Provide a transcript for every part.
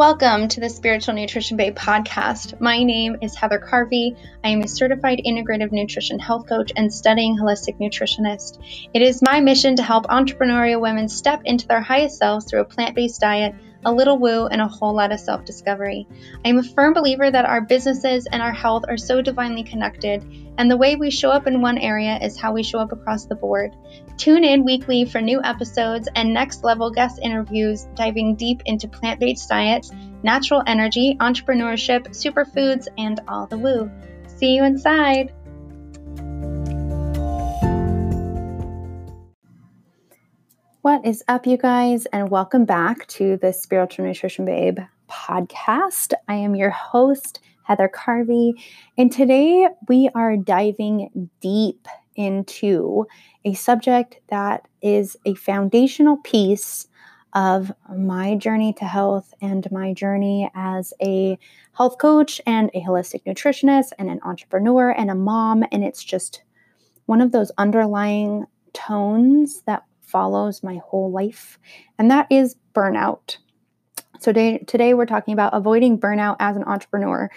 Welcome to the Spiritual Nutrition Babe podcast. My name is Heather Carvey. I am a certified integrative nutrition health coach and studying holistic nutritionist. It is my mission to help entrepreneurial women step into their highest selves through a plant based diet a little woo, and a whole lot of self discovery. I am a firm believer that our businesses and our health are so divinely connected, and the way we show up in one area is how we show up across the board. Tune in weekly for new episodes and next level guest interviews diving deep into plant based diets, natural energy, entrepreneurship, superfoods, and all the woo. See you inside. What is up, you guys, and welcome back to the Spiritual Nutrition Babe podcast. I am your host, Heather Carvey, and today we are diving deep into a subject that is a foundational piece of my journey to health and my journey as a health coach and a holistic nutritionist and an entrepreneur and a mom. And it's just one of those underlying tones that follows my whole life, and that is burnout. So today, today we're talking about avoiding burnout as an entrepreneur,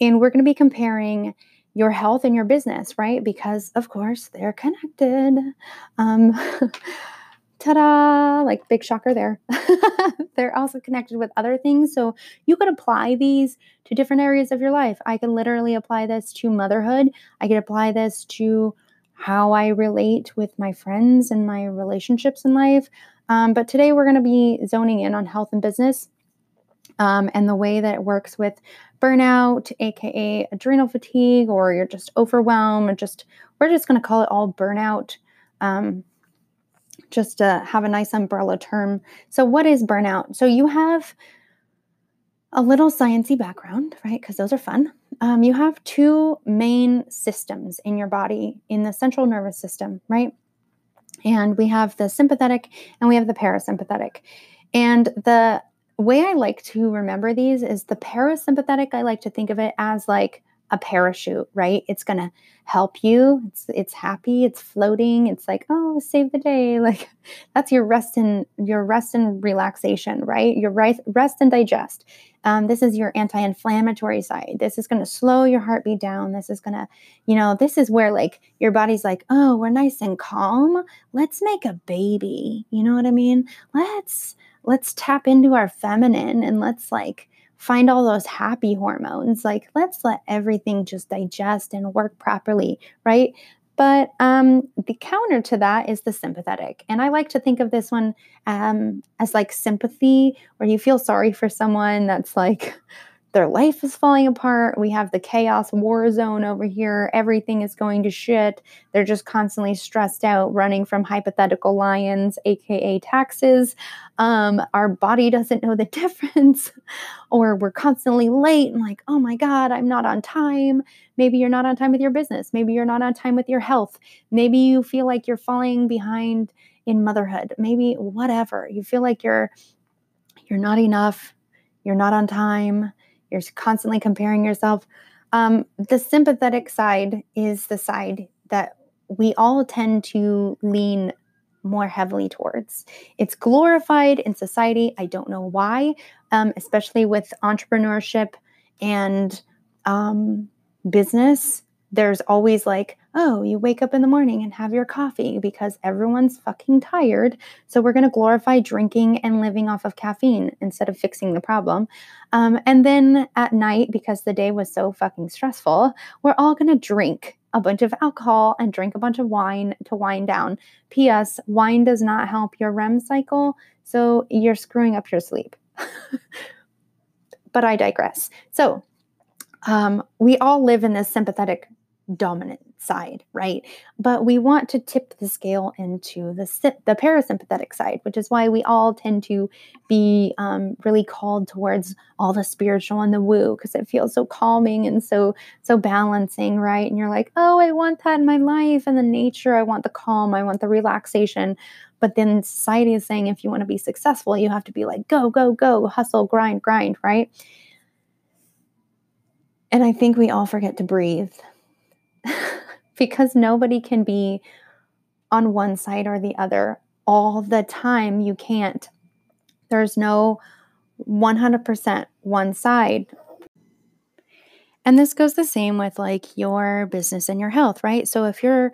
and we're going to be comparing your health and your business, right? Because of course they're connected. Um, ta-da! Like big shocker there. they're also connected with other things, so you could apply these to different areas of your life. I can literally apply this to motherhood. I could apply this to how I relate with my friends and my relationships in life. Um, but today we're going to be zoning in on health and business um, and the way that it works with burnout, aka adrenal fatigue, or you're just overwhelmed, or just we're just going to call it all burnout. Um, just to have a nice umbrella term. So, what is burnout? So, you have a little sciency background, right? Because those are fun um, you have two main systems in your body in the central nervous system, right? And we have the sympathetic and we have the parasympathetic. And the way I like to remember these is the parasympathetic, I like to think of it as like a parachute, right? It's going to help you. It's it's happy, it's floating. It's like, "Oh, save the day." Like that's your rest and your rest and relaxation, right? Your rest, rest and digest. Um, this is your anti-inflammatory side. This is going to slow your heartbeat down. This is going to, you know, this is where like your body's like, "Oh, we're nice and calm. Let's make a baby." You know what I mean? Let's let's tap into our feminine and let's like find all those happy hormones. Like, let's let everything just digest and work properly, right? But um, the counter to that is the sympathetic. And I like to think of this one um, as like sympathy, where you feel sorry for someone that's like, their life is falling apart. We have the chaos war zone over here. Everything is going to shit. They're just constantly stressed out, running from hypothetical lions, aka taxes. Um, our body doesn't know the difference, or we're constantly late and like, oh my God, I'm not on time. Maybe you're not on time with your business. Maybe you're not on time with your health. Maybe you feel like you're falling behind in motherhood. Maybe whatever. You feel like you're you're not enough. You're not on time you're constantly comparing yourself. Um, the sympathetic side is the side that we all tend to lean more heavily towards. It's glorified in society. I don't know why, um, especially with entrepreneurship and um, business. There's always like, oh, you wake up in the morning and have your coffee because everyone's fucking tired. So we're going to glorify drinking and living off of caffeine instead of fixing the problem. Um, and then at night, because the day was so fucking stressful, we're all going to drink a bunch of alcohol and drink a bunch of wine to wind down. P.S. Wine does not help your REM cycle, so you're screwing up your sleep. but I digress. So, um, we all live in this sympathetic dominant side, right? But we want to tip the scale into the the parasympathetic side, which is why we all tend to be um, really called towards all the spiritual and the woo because it feels so calming and so so balancing, right? And you're like, oh, I want that in my life and the nature. I want the calm. I want the relaxation. But then society is saying if you want to be successful, you have to be like go go go, hustle, grind, grind, right? And I think we all forget to breathe because nobody can be on one side or the other all the time. You can't. There's no 100% one side. And this goes the same with like your business and your health, right? So if you're,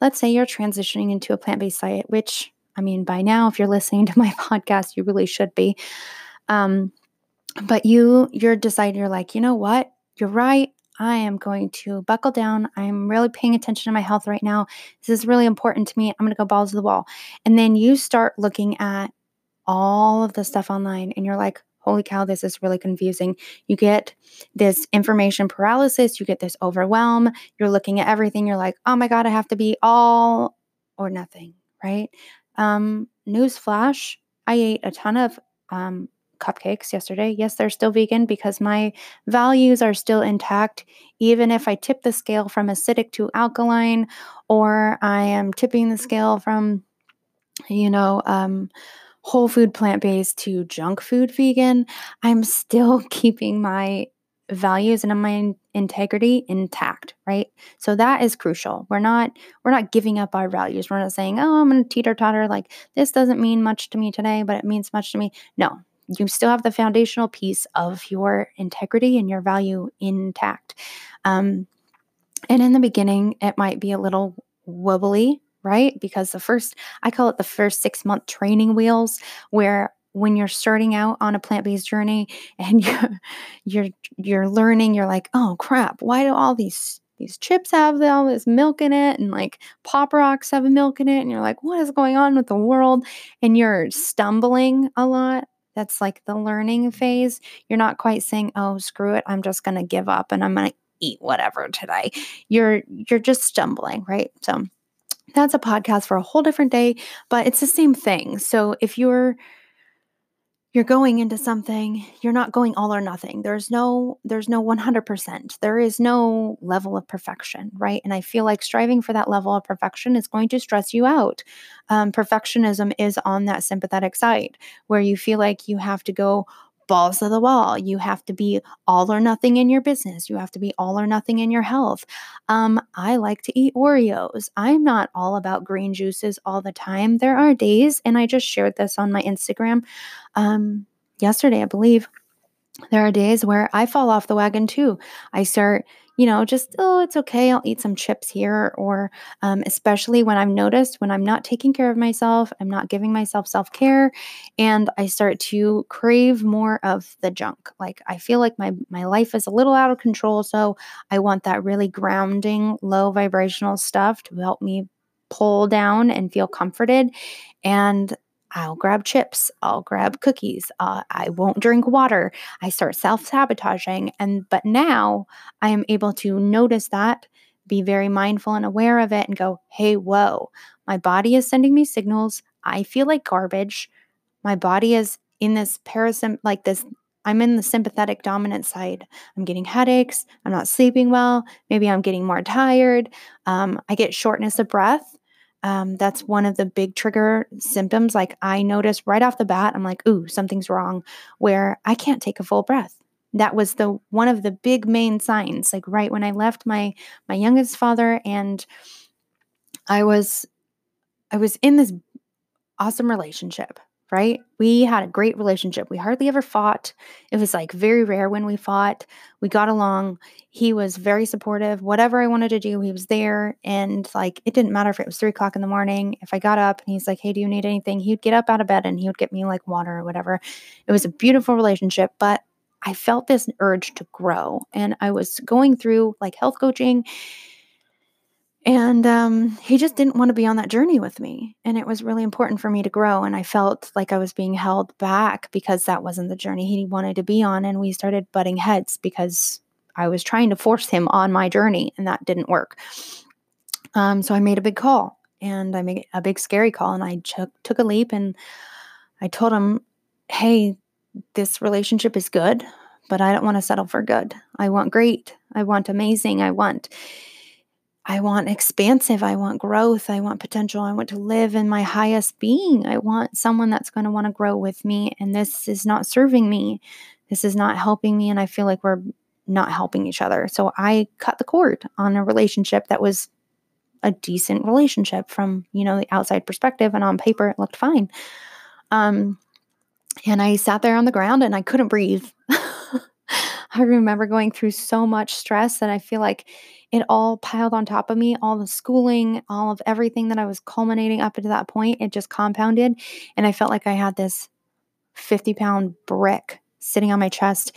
let's say you're transitioning into a plant based diet, which I mean, by now, if you're listening to my podcast, you really should be. Um, but you, you're deciding, you're like, you know what? You're right. I am going to buckle down. I'm really paying attention to my health right now. This is really important to me. I'm going to go balls to the wall. And then you start looking at all of the stuff online and you're like, holy cow, this is really confusing. You get this information paralysis, you get this overwhelm. You're looking at everything. You're like, oh my God, I have to be all or nothing, right? Um, newsflash I ate a ton of um, cupcakes yesterday. Yes, they're still vegan because my values are still intact. Even if I tip the scale from acidic to alkaline, or I am tipping the scale from, you know, um, whole food plant based to junk food vegan, I'm still keeping my values and my integrity intact right? So that is crucial. We're not we're not giving up our values. We're not saying oh i'm gonna teeter totter like this doesn't mean much to me today but it means much to me. No you still have the foundational piece of your integrity and your value intact. Um, and in the beginning, it might be a little wobbly, right? Because the first, I call it the first six month training wheels, where when you're starting out on a plant-based journey and you're you're you're learning, you're like, oh crap, why do all these these chips have all this milk in it and like pop rocks have milk in it and you're like what is going on with the world and you're stumbling a lot that's like the learning phase. You're not quite saying, "Oh, screw it, I'm just going to give up and I'm going to eat whatever today." You're you're just stumbling, right? So that's a podcast for a whole different day, but it's the same thing. So if you're you're going into something you're not going all or nothing. There's no there's no 100% there is no level of perfection right? And i feel like striving for that level of perfection is going to stress you out. Um, perfectionism is on that sympathetic side where you feel like you have to go balls to the wall. You have to be all or nothing in your business. You have to be all or nothing in your health. Um, I like to eat Oreos. I'm not all about green juices all the time. There are days, and I just shared this on my Instagram um, yesterday, I believe. There are days where I fall off the wagon too. I start you know, just, oh, it's okay. I'll eat some chips here. Or um, especially when I've noticed when I'm not taking care of myself, I'm not giving myself self care, and I start to crave more of the junk. Like I feel like my, my life is a little out of control. So I want that really grounding, low vibrational stuff to help me pull down and feel comforted. And I'll grab chips, I'll grab cookies, uh, I won't drink water. I start self sabotaging. And but now I am able to notice that, be very mindful and aware of it, and go, hey, whoa, my body is sending me signals. I feel like garbage. My body is in this parasym like this. I'm in the sympathetic dominant side. I'm getting headaches. I'm not sleeping well. Maybe I'm getting more tired. Um, I get shortness of breath um, that's one of the big trigger symptoms. Like I notice right off the bat, I'm like, ooh, something's wrong, where I can't take a full breath. That was the one of the big main signs. Like right when I left my my youngest father, and I was I was in this awesome relationship right? We had a great relationship. We hardly ever fought. It was like very rare when we fought. We got along. He was very supportive. Whatever I wanted to do, he was there. And like, it didn't matter if it was three o'clock in the morning. If I got up and he's like, hey, do you need anything? He'd get up out of bed and he would get me like water or whatever. It was a beautiful relationship. But I felt this urge to grow. And I was going through like health coaching and um, he just didn't want to be on that journey with me. And it was really important for me to grow. And I felt like I was being held back because that wasn't the journey he wanted to be on. And we started butting heads because I was trying to force him on my journey, and that didn't work. Um, so I made a big call and I made a big scary call. And I took, took a leap and I told him, hey, this relationship is good, but I don't want to settle for good. I want great. I want amazing. I want I want expansive. I want growth. I want potential. I want to live in my highest being. I want someone that's going to want to grow with me. And this is not serving me. This is not helping me. And I feel like we're not helping each other. So I cut the cord on a relationship that was a decent relationship from, you know, the outside perspective. And on paper, it looked fine. Um, And I sat there on the ground and I couldn't breathe. I remember going through so much stress that I feel like it all piled on top of me, all the schooling, all of everything that I was culminating up to that point, it just compounded. And I felt like I had this 50 pound brick sitting on my chest.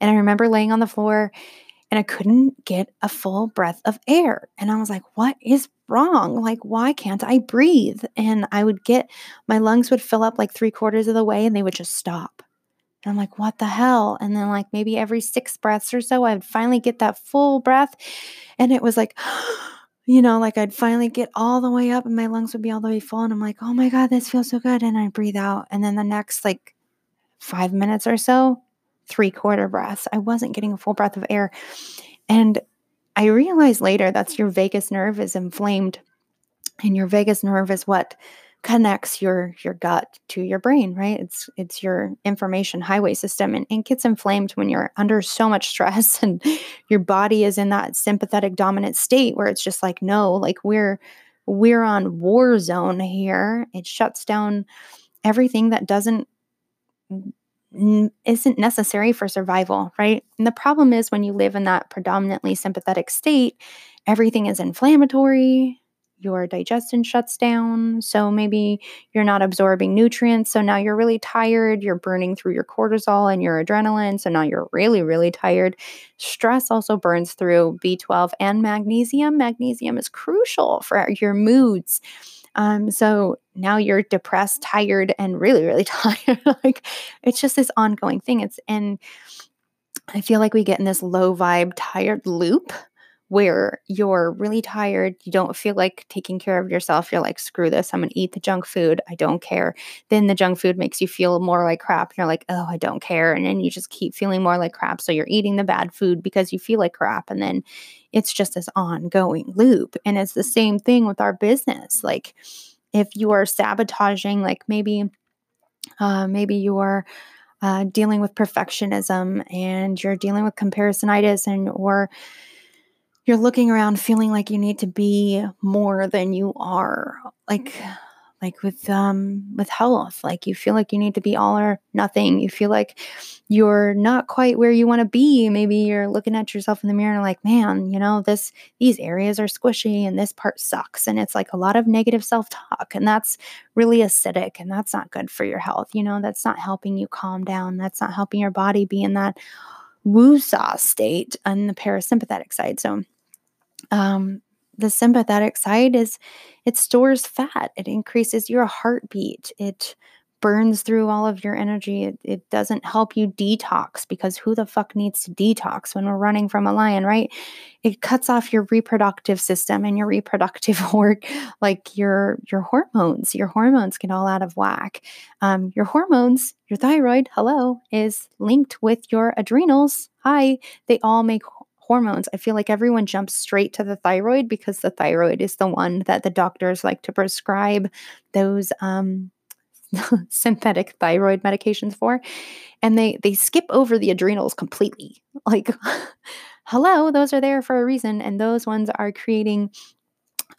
And I remember laying on the floor and I couldn't get a full breath of air. And I was like, what is wrong? Like, why can't I breathe? And I would get, my lungs would fill up like three quarters of the way and they would just stop. And I'm like, what the hell? And then, like, maybe every six breaths or so, I would finally get that full breath. And it was like, you know, like I'd finally get all the way up and my lungs would be all the way full. And I'm like, oh my God, this feels so good. And I breathe out. And then the next, like, five minutes or so, three quarter breaths. I wasn't getting a full breath of air. And I realized later that's your vagus nerve is inflamed. And your vagus nerve is what connects your your gut to your brain right it's it's your information highway system and it gets inflamed when you're under so much stress and your body is in that sympathetic dominant state where it's just like no like we're we're on war zone here it shuts down everything that doesn't isn't necessary for survival, right? And the problem is when you live in that predominantly sympathetic state, everything is inflammatory, your digestion shuts down. So maybe you're not absorbing nutrients. So now you're really tired. You're burning through your cortisol and your adrenaline. So now you're really, really tired. Stress also burns through B12 and magnesium. Magnesium is crucial for your moods. Um, so now you're depressed, tired, and really, really tired. like it's just this ongoing thing. It's and I feel like we get in this low vibe, tired loop where you're really tired, you don't feel like taking care of yourself. You're like, screw this, I'm gonna eat the junk food. I don't care. Then the junk food makes you feel more like crap. You're like, oh, I don't care. And then you just keep feeling more like crap. So you're eating the bad food because you feel like crap. And then it's just this ongoing loop. And it's the same thing with our business. Like, if you are sabotaging, like maybe, uh, maybe you are uh, dealing with perfectionism and you're dealing with comparisonitis and or you're looking around feeling like you need to be more than you are like like with um with health like you feel like you need to be all or nothing. You feel like you're not quite where you want to be. Maybe you're looking at yourself in the mirror and like man you know this these areas are squishy and this part sucks. And it's like a lot of negative self-talk and that's really acidic and that's not good for your health you know? That's not helping you calm down. That's not helping your body be in that woo-saw state on the parasympathetic side. So um the sympathetic side is it stores fat, it increases your heartbeat, it burns through all of your energy. It, it, doesn't help you detox because who the fuck needs to detox when we're running from a lion, right? It cuts off your reproductive system and your reproductive work, like your your hormones. Your hormones get all out of whack. Um, your hormones, your thyroid, hello, is linked with your adrenals. Hi, they all make hormones, I feel like everyone jumps straight to the thyroid because the thyroid is the one that the doctors like to prescribe those um, synthetic thyroid medications for, and they they skip over the adrenals completely. Like, hello, those are there for a reason, and those ones are creating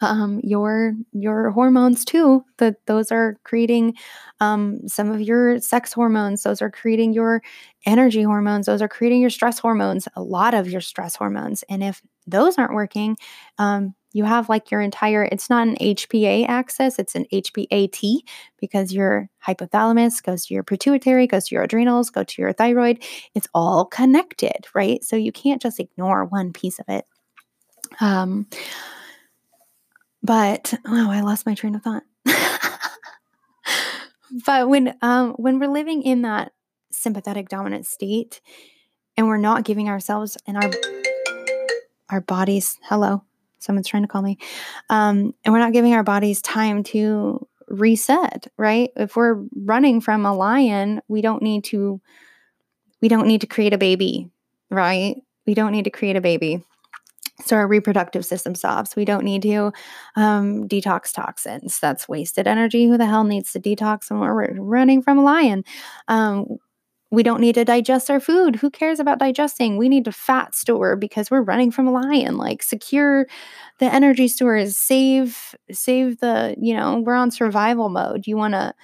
um, your your hormones too. That those are creating um, some of your sex hormones. Those are creating your energy hormones. Those are creating your stress hormones. A lot of your stress hormones. And if those aren't working, um, you have like your entire. It's not an HPA axis. It's an HPAT because your hypothalamus goes to your pituitary, goes to your adrenals, go to your thyroid. It's all connected, right? So you can't just ignore one piece of it. Um, but oh, I lost my train of thought. but when um when we're living in that sympathetic dominant state and we're not giving ourselves and our our bodies hello someone's trying to call me um and we're not giving our bodies time to reset right? If we're running from a lion we don't need to we don't need to create a baby right? We don't need to create a baby so our reproductive system stops. We don't need to um, detox toxins. That's wasted energy. Who the hell needs to detox when we're running from a lion? Um, we don't need to digest our food. Who cares about digesting? We need to fat store because we're running from a lion. Like secure the energy stores, save save the, you know, we're on survival mode. You want to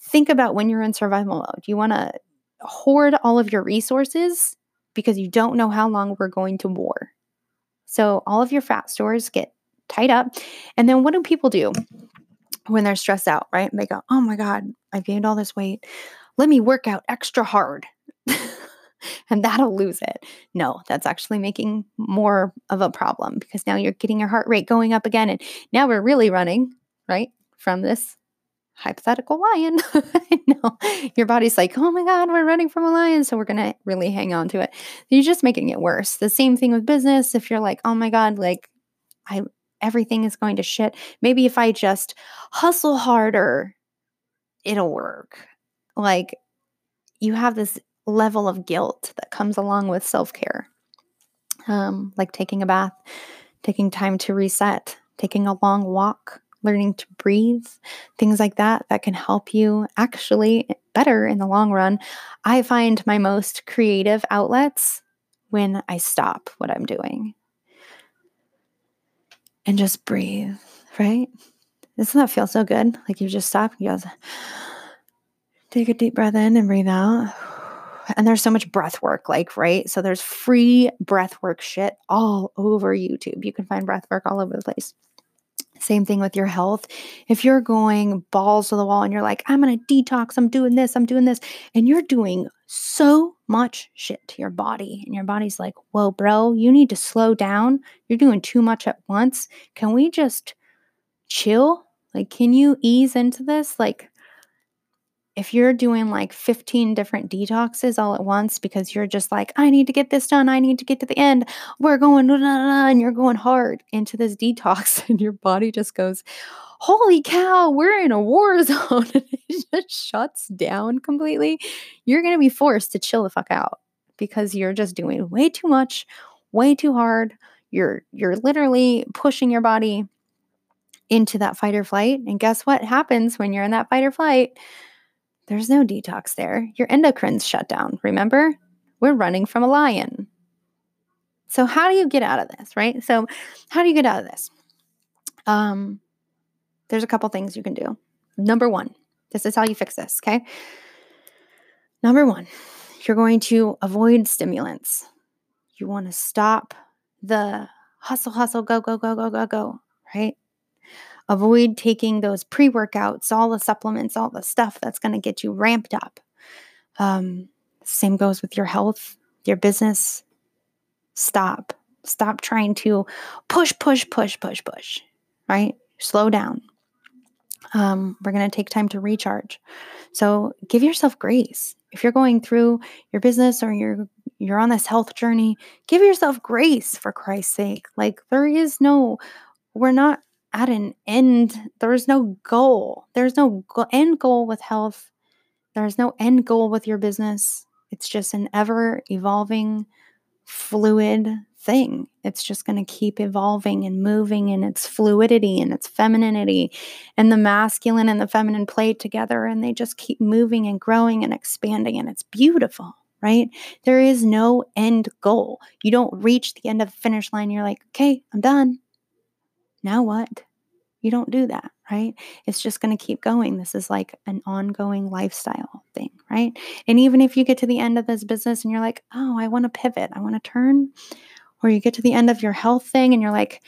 think about when you're in survival mode. You want to hoard all of your resources because you don't know how long we're going to war. So all of your fat stores get tied up. And then what do people do when they're stressed out, right? They go, oh my God, I've gained all this weight. Let me work out extra hard. and that'll lose it. No, that's actually making more of a problem because now you're getting your heart rate going up again. And now we're really running, right, from this hypothetical lion. no, your body's like, oh my God, we're running from a lion. So we're going to really hang on to it. You're just making it worse. The same thing with business. If you're like, oh my God, like, I, everything is going to shit. Maybe if I just hustle harder, it'll work. Like, you have this level of guilt that comes along with self care, um, like taking a bath, taking time to reset, taking a long walk, learning to breathe, things like that, that can help you actually better in the long run. I find my most creative outlets when I stop what I'm doing and just breathe, right? Doesn't that feel so good? Like you just stop, you goes, take a deep breath in and breathe out. And there's so much breath work, like, right? So there's free breath work shit all over YouTube. You can find breath work all over the place. Same thing with your health. If you're going balls to the wall and you're like, I'm going to detox, I'm doing this, I'm doing this, and you're doing so much shit to your body, and your body's like, whoa, bro, you need to slow down. You're doing too much at once. Can we just chill? Like, can you ease into this? Like, if you're doing like 15 different detoxes all at once because you're just like, I need to get this done, I need to get to the end, we're going, and you're going hard into this detox, and your body just goes, Holy cow, we're in a war zone. and it just shuts down completely. You're going to be forced to chill the fuck out because you're just doing way too much, way too hard. You're you're literally pushing your body into that fight or flight. And guess what happens when you're in that fight or flight? There's no detox there. Your endocrines shut down. Remember? We're running from a lion. So, how do you get out of this, right? So, how do you get out of this? Um, there's a couple things you can do. Number one, this is how you fix this, okay? Number one, you're going to avoid stimulants. You want to stop the hustle, hustle, go, go, go, go, go, go, right? Avoid taking those pre workouts, all the supplements, all the stuff that's going to get you ramped up. Um, same goes with your health, your business. Stop. Stop trying to push, push, push, push, push, right? Slow down. Um, we're going to take time to recharge. So give yourself grace. If you're going through your business or you're you're on this health journey, give yourself grace for Christ's sake. Like there is no we're not at an end. There's no goal. There's no go- end goal with health. There's no end goal with your business. It's just an ever evolving, fluid thing. It's just going to keep evolving and moving in its fluidity and its femininity. And the masculine and the feminine play together and they just keep moving and growing and expanding. And it's beautiful, right? There is no end goal. You don't reach the end of the finish line. You're like, okay, I'm done now what? You don't do that, right? It's just going to keep going. This is like an ongoing lifestyle thing, right? And even if you get to the end of this business and you're like, oh, I want to pivot, I want to turn, or you get to the end of your health thing and you're like,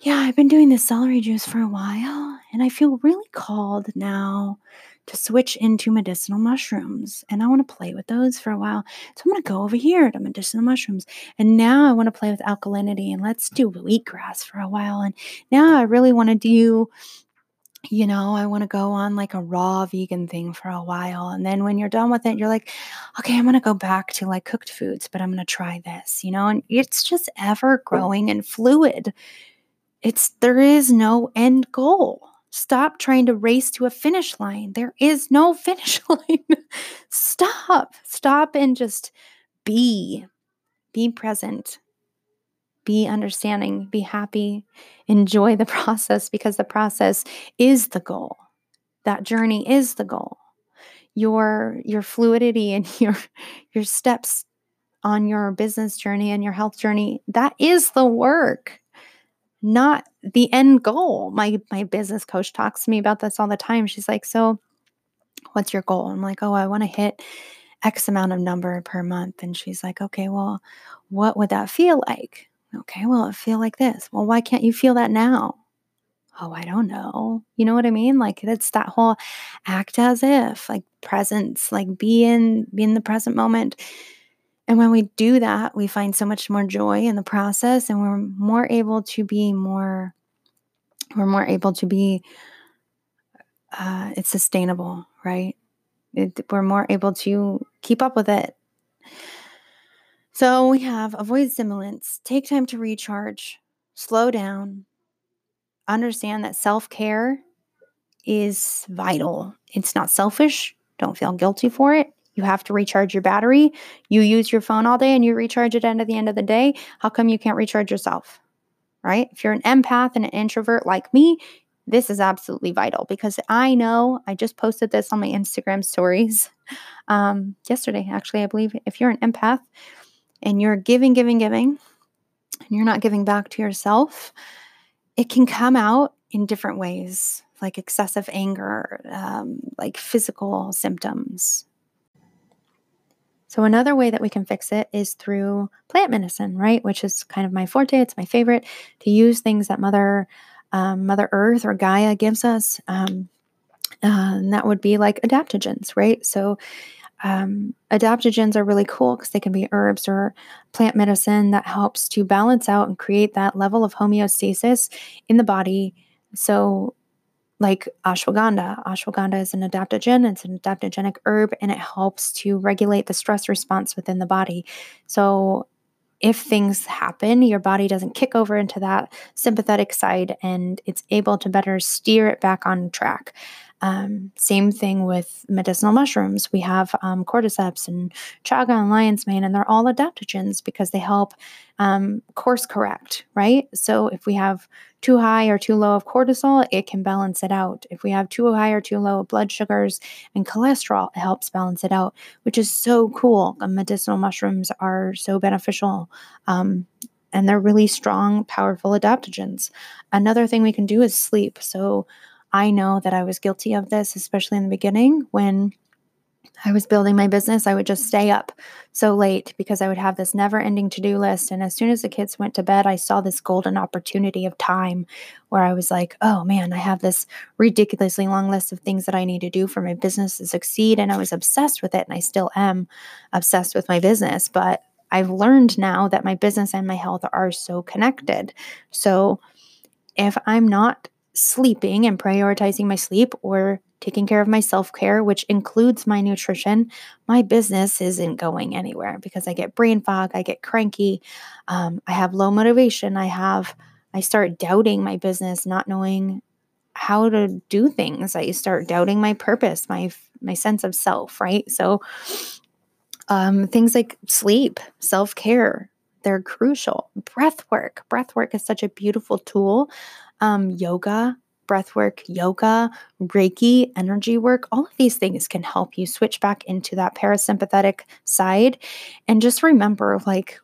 yeah, I've been doing this celery juice for a while and I feel really called now to switch into medicinal mushrooms. And I want to play with those for a while. So I'm going to go over here to medicinal mushrooms. And now I want to play with alkalinity and let's do wheatgrass for a while. And now I really want to do you know, I want to go on like a raw vegan thing for a while. And then when you're done with it, you're like, okay, I'm going to go back to like cooked foods, but I'm going to try this, you know, and it's just ever growing and fluid. It's there is no end goal. Stop trying to race to a finish line. There is no finish line. Stop. Stop and just be. Be present. Be understanding. Be happy. Enjoy the process because the process is the goal. That journey is the goal. Your your fluidity and your your steps on your business journey and your health journey, that is the work not the end goal. My my business coach talks to me about this all the time. She's like, "So, What's your goal? I'm like, Oh, I want to hit X amount of number per month. And she's like, Okay, well, what would that feel like? Okay, well, it feel like this. Well, why can't you feel that now? Oh, I don't know. You know what I mean? Like it's that whole act as if, like presence, like be in be in the present moment. And when we do that, we find so much more joy in the process and we're more able to be more we're more able to be uh, it's sustainable, right? It, we're more able to keep up with it. So we have avoid stimulants, take time to recharge, slow down, understand that self care is vital. It's not selfish. Don't feel guilty for it. You have to recharge your battery. You use your phone all day and you recharge it at the end of the day. How come you can't recharge yourself? Right? If you're an empath and an introvert like me, this is absolutely vital because I know I just posted this on my Instagram stories um, yesterday, actually, I believe. If you're an empath and you're giving, giving, giving, and you're not giving back to yourself, it can come out in different ways, like excessive anger, um, like physical symptoms. So, another way that we can fix it is through plant medicine, right? Which is kind of my forte. It's my favorite to use things that Mother um, Mother Earth or Gaia gives us. Um, uh, and that would be like adaptogens, right? So, um, adaptogens are really cool because they can be herbs or plant medicine that helps to balance out and create that level of homeostasis in the body. So, like ashwagandha, ashwagandha is an adaptogen, it's an adaptogenic herb, and it helps to regulate the stress response within the body. So, if things happen, your body doesn't kick over into that sympathetic side and it's able to better steer it back on track. Um, same thing with medicinal mushrooms. We have um, cordyceps and chaga and lion's mane, and they're all adaptogens because they help um, course correct, right? So if we have too high or too low of cortisol, it can balance it out. If we have too high or too low of blood sugars and cholesterol, it helps balance it out, which is so cool. medicinal mushrooms are so beneficial. Um, and they're really strong, powerful adaptogens. Another thing we can do is sleep. So, I know that I was guilty of this, especially in the beginning when I was building my business. I would just stay up so late because I would have this never ending to do list. And as soon as the kids went to bed, I saw this golden opportunity of time where I was like, oh man, I have this ridiculously long list of things that I need to do for my business to succeed. And I was obsessed with it. And I still am obsessed with my business. But I've learned now that my business and my health are so connected. So if I'm not sleeping and prioritizing my sleep or taking care of my self care, which includes my nutrition, my business isn't going anywhere because I get brain fog, I get cranky, um, I have low motivation, I have, I start doubting my business, not knowing how to do things. I start doubting my purpose, my my sense of self, right? So, um, things like sleep, self care, they're crucial. Breath work, breath work is such a beautiful tool um, yoga, breath work, yoga, Reiki, energy work, all of these things can help you switch back into that parasympathetic side. And just remember, like,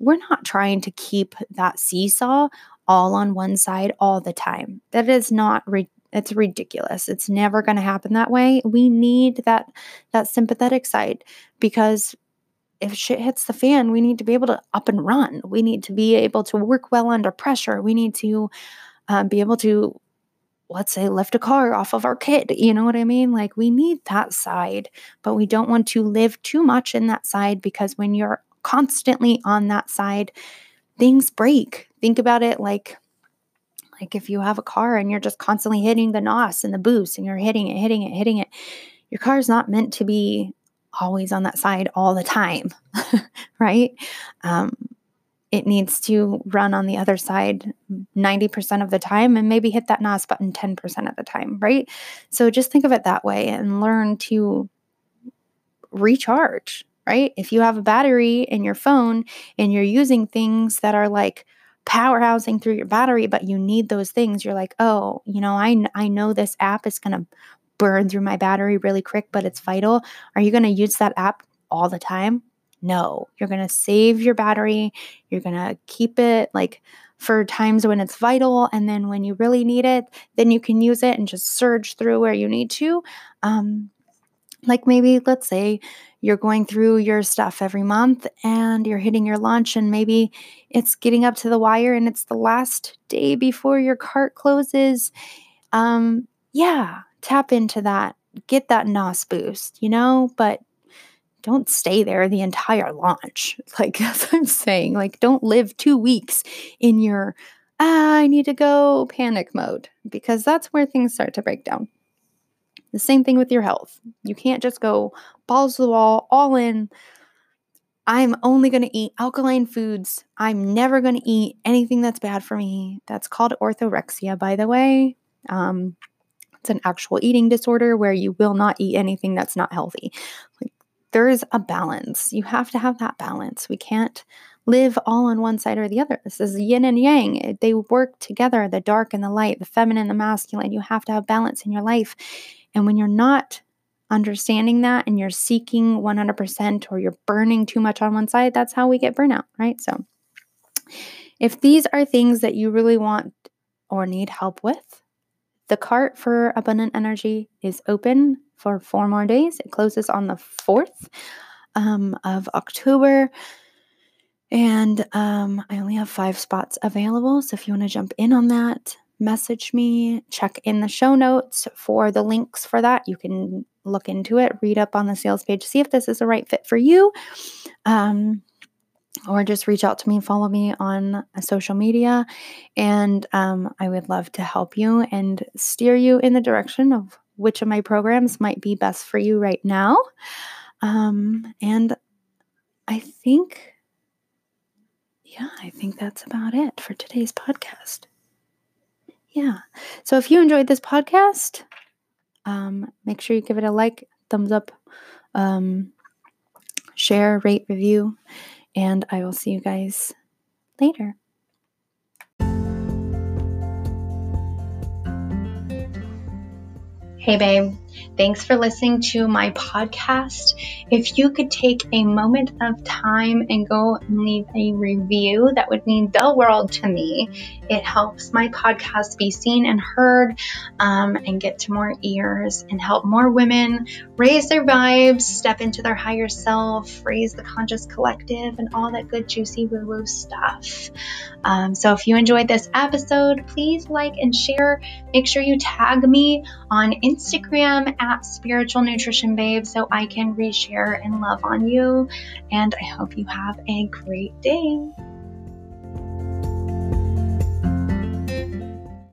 we're not trying to keep that seesaw all on one side all the time. That is not re- it's ridiculous. It's never going to happen that way. We need that that sympathetic side because if shit hits the fan, we need to be able to up and run. We need to be able to work well under pressure. We need to um, be able to let's say lift a car off of our kid you know what i mean? Like we need that side but we don't want to live too much in that side because when you're constantly on that side things break. Think about it like like if you have a car and you're just constantly hitting the nos and the boost and you're hitting it hitting it hitting it your car is not meant to be always on that side all the time right? Um, it needs to run on the other side 90% of the time and maybe hit that NOS button 10% of the time, right? So just think of it that way and learn to recharge, right? If you have a battery in your phone and you're using things that are like powerhousing through your battery, but you need those things, you're like, oh, you know, I, I know this app is going to burn through my battery really quick, but it's vital. Are you going to use that app all the time? No, you're going to save your battery. You're going to keep it like for times when it's vital. And then when you really need it, then you can use it and just surge through where you need to. Um, Like maybe, let's say, you're going through your stuff every month and you're hitting your launch, and maybe it's getting up to the wire and it's the last day before your cart closes. Um, yeah, tap into that, get that NOS boost, you know, but don't stay there the entire launch. Like I'm saying. Like, don't live two weeks in your ah, I need to go panic mode because that's where things start to break down. The same thing with your health. You can't just go balls to the wall, all in. I'm only going to eat alkaline foods. I'm never going to eat anything that's bad for me. That's called orthorexia, by the way. Um, it's an actual eating disorder where you will not eat anything that's not healthy. Like, there is a balance. You have to have that balance. We can't live all on one side or the other. This is yin and yang. They work together the dark and the light, the feminine, the masculine. You have to have balance in your life. And when you're not understanding that and you're seeking 100% or you're burning too much on one side, that's how we get burnout, right? So, if these are things that you really want or need help with, the cart for abundant energy is open for four more days. It closes on the 4th um, of October. And um, I only have five spots available. So if you want to jump in on that, message me, check in the show notes for the links for that. You can look into it, read up on the sales page, see if this is the right fit for you. Um, or just reach out to me, follow me on uh, social media, and um, I would love to help you and steer you in the direction of which of my programs might be best for you right now. Um, and I think, yeah, I think that's about it for today's podcast. Yeah. So if you enjoyed this podcast, um, make sure you give it a like, thumbs up, um, share, rate, review, and I will see you guys later. Hey, babe. Thanks for listening to my podcast. If you could take a moment of time and go and leave a review, that would mean the world to me. It helps my podcast be seen and heard um, and get to more ears and help more women raise their vibes, step into their higher self, raise the conscious collective, and all that good, juicy woo woo stuff. Um, so if you enjoyed this episode, please like and share. Make sure you tag me on Instagram at Spiritual Nutrition Babe so I can reshare and love on you. And I hope you have a great day.